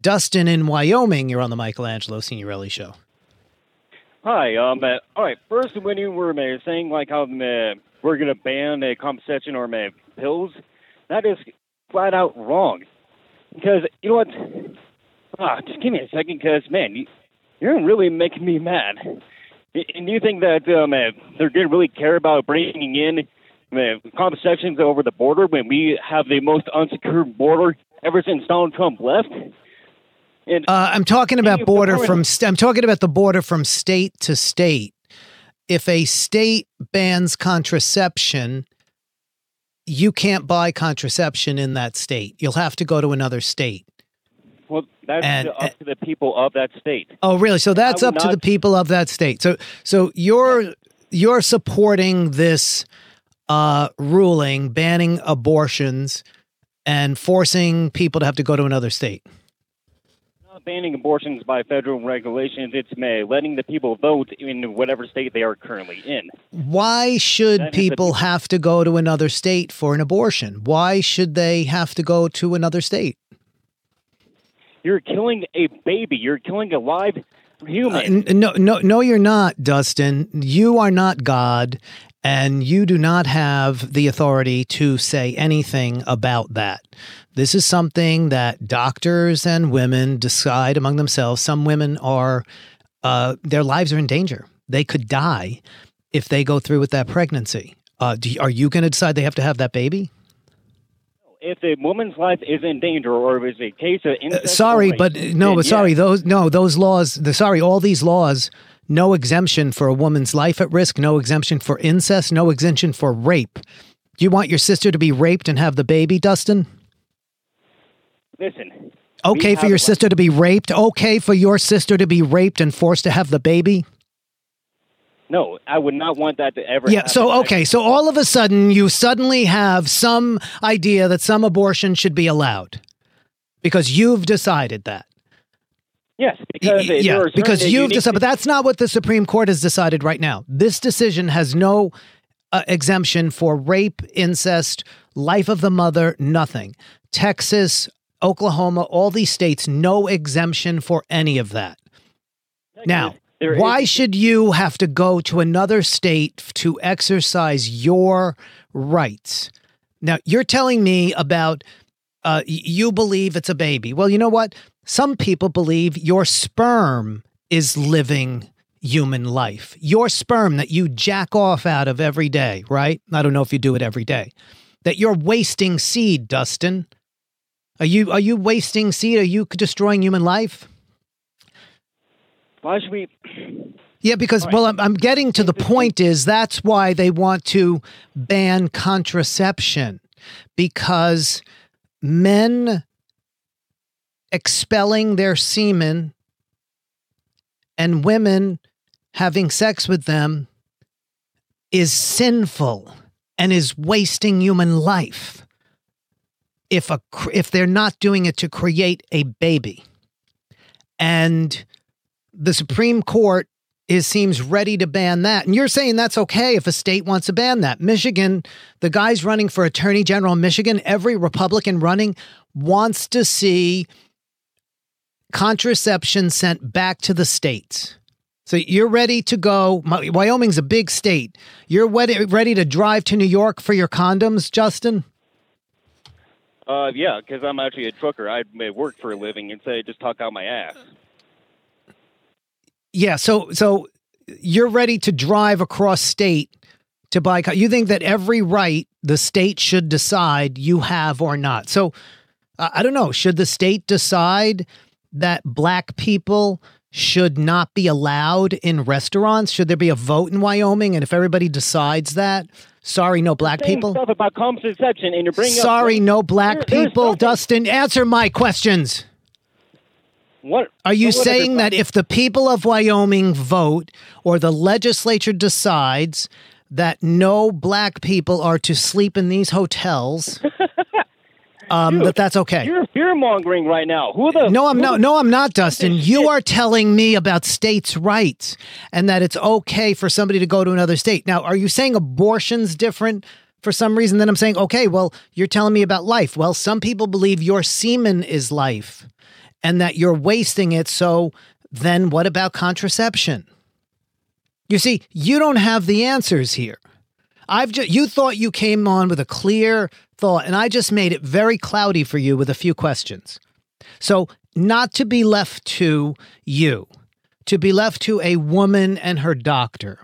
Dustin in Wyoming, you're on the Michelangelo Signorile show. Hi. Um. Uh, all right. First, when you were uh, saying like how uh, we're going to ban uh, contraception or uh, pills, that is flat out wrong. Because you know what? Ah, just give me a second, because man, you, you're really making me mad. And you think that um, uh, they're going to really care about bringing in uh, contraceptions over the border when we have the most unsecured border ever since Donald Trump left? Uh, I'm talking about border from. st- I'm talking about the border from state to state. If a state bans contraception, you can't buy contraception in that state. You'll have to go to another state. well, that's and- up to the people of that state. Oh, really? So that's up to the people of that state. So, so you're you're supporting this uh, ruling banning abortions and forcing people to have to go to another state. Not banning abortions by federal regulations. It's May, letting the people vote in whatever state they are currently in. Why should That the people have to go to another state for an abortion? Why should they have to go to another state? You're killing a baby. You're killing a live human. Uh, n- no, no, no, you're not, Dustin. You are not God, and you do not have the authority to say anything about that. This is something that doctors and women decide among themselves. Some women are, uh, their lives are in danger. They could die if they go through with that pregnancy. Uh, do, are you going to decide they have to have that baby? if a woman's life is in danger or if it's a case of Uh, sorry, or rape, but no, but yes. sorry, those no, those laws. The sorry, all these laws, no exemption for a woman's life at risk, no exemption for incest, no exemption for rape. Do you want your sister to be raped and have the baby, Dustin? Listen. Okay for your sister to be raped. Okay for your sister to be raped and forced to have the baby. No, I would not want that to ever Yeah. happen. So okay. So all of a sudden, you suddenly have some idea that some abortion should be allowed because you've decided that. Yes, because yeah, there are certain because you've decided, but that's not what the Supreme Court has decided right now. This decision has no uh, exemption for rape, incest, life of the mother, nothing. Texas, Oklahoma, all these states, no exemption for any of that. Now, There is- why should you have to go to another state to exercise your rights? Now, you're telling me about uh, you believe it's a baby. Well, you know what? Some people believe your sperm is living human life. Your sperm that you jack off out of every day, right? I don't know if you do it every day. That you're wasting seed, Dustin. Are you are you wasting seed? Are you destroying human life? Why should we? Yeah, because well, I'm, I'm getting to the point is that's why they want to ban contraception because men expelling their semen and women having sex with them is sinful and is wasting human life if a if they're not doing it to create a baby and the Supreme Court is seems ready to ban that. And you're saying that's okay if a state wants to ban that. Michigan, the guys running for attorney general in Michigan, every Republican running wants to see contraception sent back to the states. So you're ready to go. Wyoming's a big state. You're ready, ready to drive to New York for your condoms, Dustin? Uh, yeah, because I'm actually a trucker. I may work for a living instead of just talk out my ass. Yeah, so so you're ready to drive across state to buy. You think that every right the state should decide you have or not. So uh, I don't know. Should the state decide that black people should not be allowed in restaurants? Should there be a vote in Wyoming? And if everybody decides that, sorry, no black Saying people. stuff about contraception, and you're bringing up Sorry, no black There- people. Dustin, answer my questions. What Are you so what saying that if the people of Wyoming vote or the legislature decides that no black people are to sleep in these hotels, um, that that's okay? You're fear mongering right now. Who the? No, I'm who no, I'm not, Dustin. You are telling me about states' rights and that it's okay for somebody to go to another state. Now, are you saying abortion's different for some reason? Then I'm saying, okay, well, you're telling me about life. Well, some people believe your semen is life. and that you're wasting it. So then what about contraception? You see, you don't have the answers here. I've just, you thought you came on with a clear thought, and I just made it very cloudy for you with a few questions. So, not to be left to you, to be left to a woman and her doctor.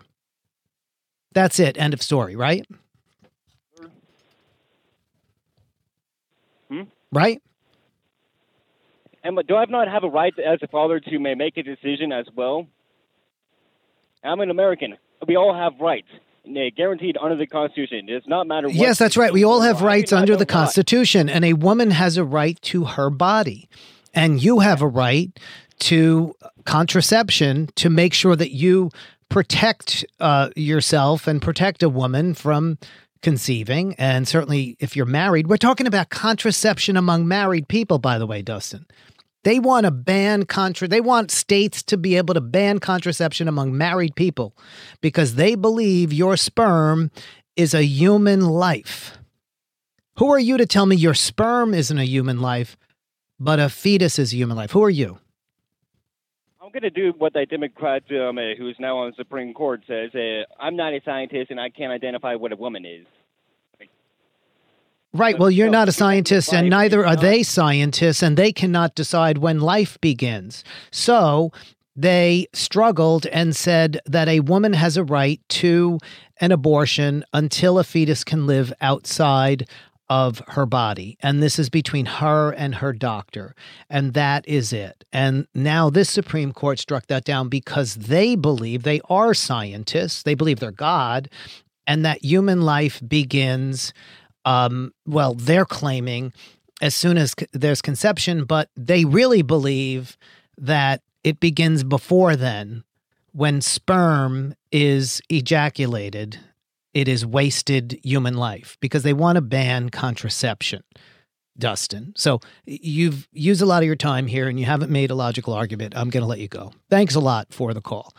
That's it. End of story, right? Hmm? Right? And do I not have a right as a father to make a decision as well? I'm an American. We all have rights guaranteed under the Constitution. It does not matter. yes, that's right. We all have rights under the Constitution, and a woman has a right to her body, and you have a right to contraception to make sure that you protect uh, yourself and protect a woman from conceiving. And certainly, if you're married, we're talking about contraception among married people, by the way, Dustin. They want to ban contra they want states to be able to ban contraception among married people because they believe your sperm is a human life. Who are you to tell me your sperm isn't a human life, but a fetus is a human life? Who are you? I'm going to do what that Democrat um, who is now on the Supreme Court says. Uh, I'm not a scientist and I can't identify what a woman is. Right. Well, you're not a scientist, and neither are they scientists, and they cannot decide when life begins. So they struggled and said that a woman has a right to an abortion until a fetus can live outside of her body. And this is between her and her doctor. And that is it. And now this Supreme Court struck that down because they believe they are scientists, they believe they're God, and that human life begins um, well, they're claiming as soon as there's conception, but they really believe that it begins before then. When sperm is ejaculated, it is wasted human life because they want to ban contraception. Dustin. So you've used a lot of your time here and you haven't made a logical argument. I'm going to let you go. Thanks a lot for the call.